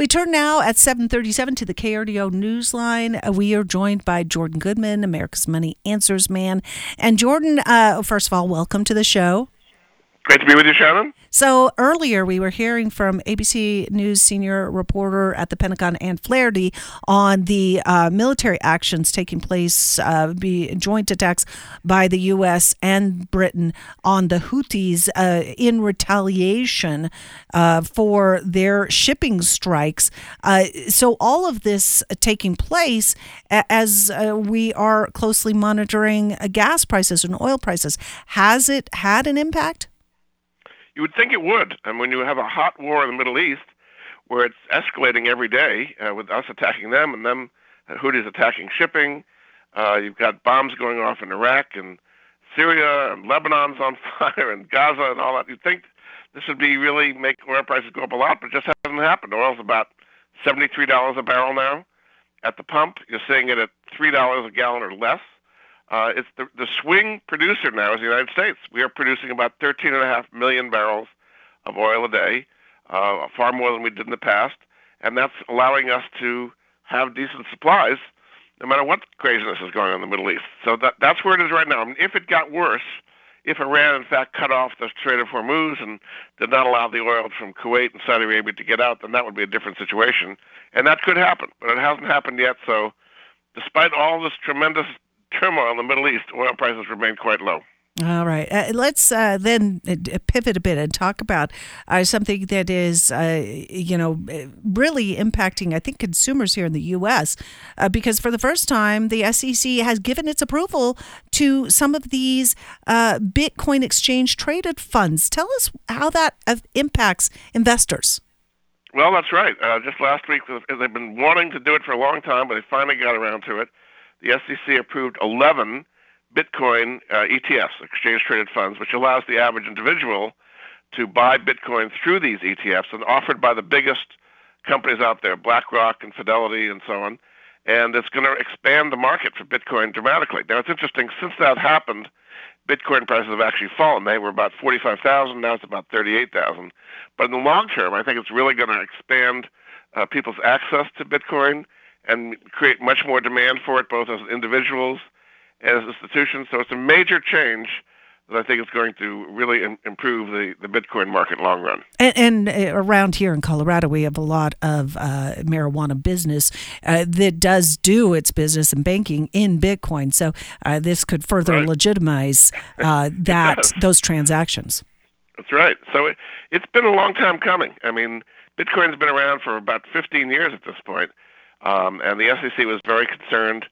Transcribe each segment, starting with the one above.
We turn now at 737 to the KRDO Newsline. Uh, we are joined by Jordan Goodman, America's Money Answers man. And Jordan, uh, first of all, welcome to the show. Great to be with you, Shannon. So earlier we were hearing from ABC News senior reporter at the Pentagon, Anne Flaherty, on the uh, military actions taking place, uh, be joint attacks by the U.S. and Britain on the Houthis uh, in retaliation uh, for their shipping strikes. Uh, so all of this taking place as uh, we are closely monitoring gas prices and oil prices. Has it had an impact? You would think it would. And when you have a hot war in the Middle East, where it's escalating every day uh, with us attacking them and them uh, Houthis attacking shipping, uh, you've got bombs going off in Iraq and Syria and Lebanon's on fire and Gaza and all that. You'd think this would be really make oil prices go up a lot, but it just hasn't happened. Oil's about seventy-three dollars a barrel now at the pump. You're seeing it at three dollars a gallon or less. Uh, it's the, the swing producer now is the United States. We are producing about 13.5 million barrels of oil a day, uh, far more than we did in the past, and that's allowing us to have decent supplies no matter what craziness is going on in the Middle East. So that, that's where it is right now. I mean, if it got worse, if Iran in fact cut off the Strait of Hormuz and did not allow the oil from Kuwait and Saudi Arabia to get out, then that would be a different situation, and that could happen. But it hasn't happened yet. So, despite all this tremendous turmoil in the Middle East, oil prices remain quite low. All right. Uh, let's uh, then uh, pivot a bit and talk about uh, something that is, uh, you know, really impacting, I think, consumers here in the U.S. Uh, because for the first time, the SEC has given its approval to some of these Bitcoin exchange traded funds. Tell us how that impacts investors. Well, that's right. just last week, they've been wanting to do it for a long time, but they finally got around to it the SEC approved 11 Bitcoin uh, ETFs, exchange traded funds, which allows the average individual to buy Bitcoin through these ETFs and offered by the biggest companies out there, BlackRock and Fidelity and so on. And it's going to expand the market for Bitcoin dramatically. Now, it's interesting, since that happened, Bitcoin prices have actually fallen. They were about 45,000, now it's about 38,000. But in the long term, I think it's really going to expand uh, people's access to Bitcoin and create much more demand for it, both as individuals and as institutions. So it's a major change that I think is going to really Im- improve the, the Bitcoin market long run. And, and uh, around here in Colorado, we have a lot of uh, marijuana business uh, that does do its business and banking in Bitcoin. So uh, this could further right. legitimize uh, that those transactions. That's right. So it, it's been a long time coming. I mean, Bitcoin's been around for about 15 years at this point. Um, and the SEC was very concerned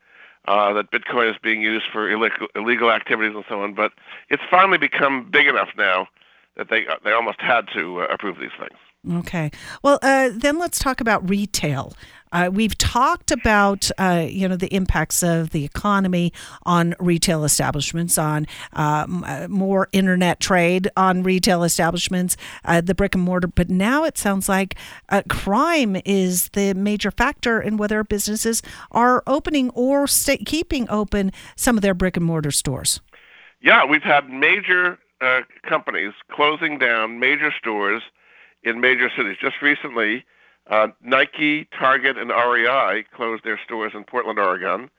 uh, that Bitcoin is being used for illegal, activities and so on. But it's finally become big enough now that they they almost had to uh, approve these things. Okay. Well, uh, then let's talk about retail. Uh, we've talked about uh, you know the impacts of the economy on retail establishments, on um, uh, more internet trade on retail establishments, uh, the brick and mortar. But now it sounds like uh, crime is the major factor in whether businesses are opening or keeping open some of their brick and mortar stores. Yeah, we've had major companies closing down major stores in major cities. Just recently, uh, Nike, Target, and REI closed their stores in Portland, Oregon.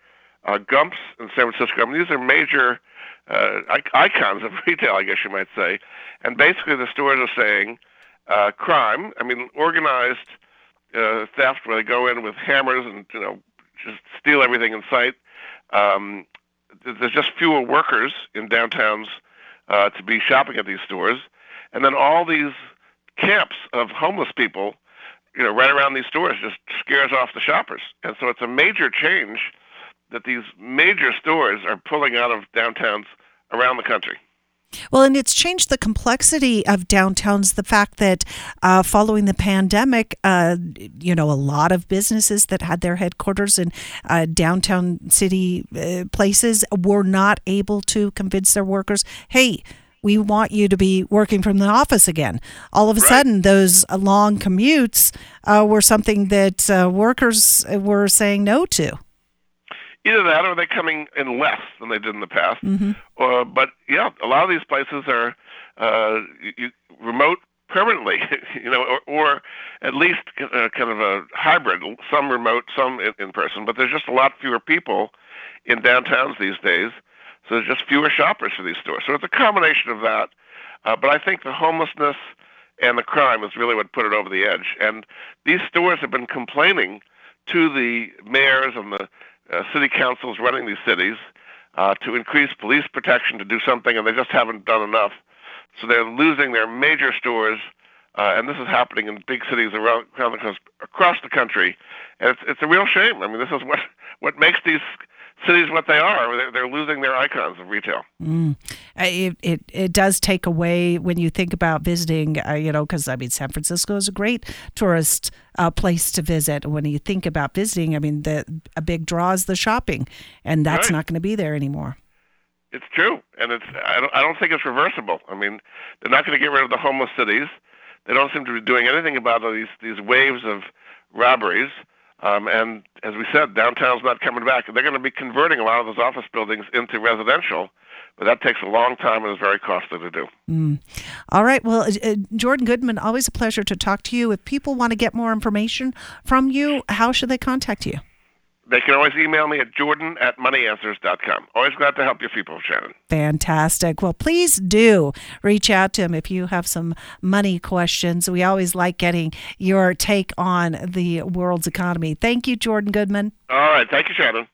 Uh, Gumps in San Francisco. I mean, these are major uh, icons of retail, I guess you might say. And basically, the stores are saying uh, crime. I mean, organized uh, theft, where they go in with hammers and you know just steal everything in sight. Um, there's just fewer workers in downtowns uh, to be shopping at these stores, and then all these camps of homeless people you know, right around these stores just scares off the shoppers. And so it's a major change that these major stores are pulling out of downtowns around the country. Well, and it's changed the complexity of downtowns. The fact that uh, following the pandemic, uh, you know, a lot of businesses that had their headquarters in uh, downtown city uh, places were not able to convince their workers, hey, we want you to be working from the office again. All of a right. sudden, those long commutes uh, were something that uh, workers were saying no to. Either that, or they're coming in less than they did in the past. Mm-hmm. Uh, but yeah, a lot of these places are uh, you, remote permanently, you know, or, or at least uh, kind of a hybrid, some remote, some in, in person. But there's just a lot fewer people in downtowns these days, so there's just fewer shoppers for these stores. So it's a combination of that. Uh, but I think the homelessness and the crime is really what put it over the edge. And these stores have been complaining to the mayors and the uh, city councils running these cities uh, to increase police protection to do something, and they just haven't done enough. So they're losing their major stores, uh, and this is happening in big cities around, around the, across the country. And it's, it's a real shame. I mean, this is what, what makes these cities what they are. They're, they're losing their icons of retail. Mm. Uh, it, it it does take away when you think about visiting. Uh, you know, because I mean, San Francisco is a great tourist uh, place to visit. When you think about visiting, I mean, the a big draw is the shopping, and that's right. not going to be there anymore. It's true, and it's I don't I don't think it's reversible. I mean, they're not going to get rid of the homeless cities. They don't seem to be doing anything about these these waves of robberies. Um, and as we said, downtown's not coming back. They're going to be converting a lot of those office buildings into residential, but that takes a long time and is very costly to do. Mm. All right. Well, uh, uh, Jordan Goodman, always a pleasure to talk to you. If people want to get more information from you, how should they contact you? They can always email me at jordan at moneyanswers.com. Always glad to help you people, Shannon. Fantastic. Well, please do reach out to him if you have some money questions. We always like getting your take on the world's economy. Thank you, Jordan Goodman. All right. Thank you, Shannon.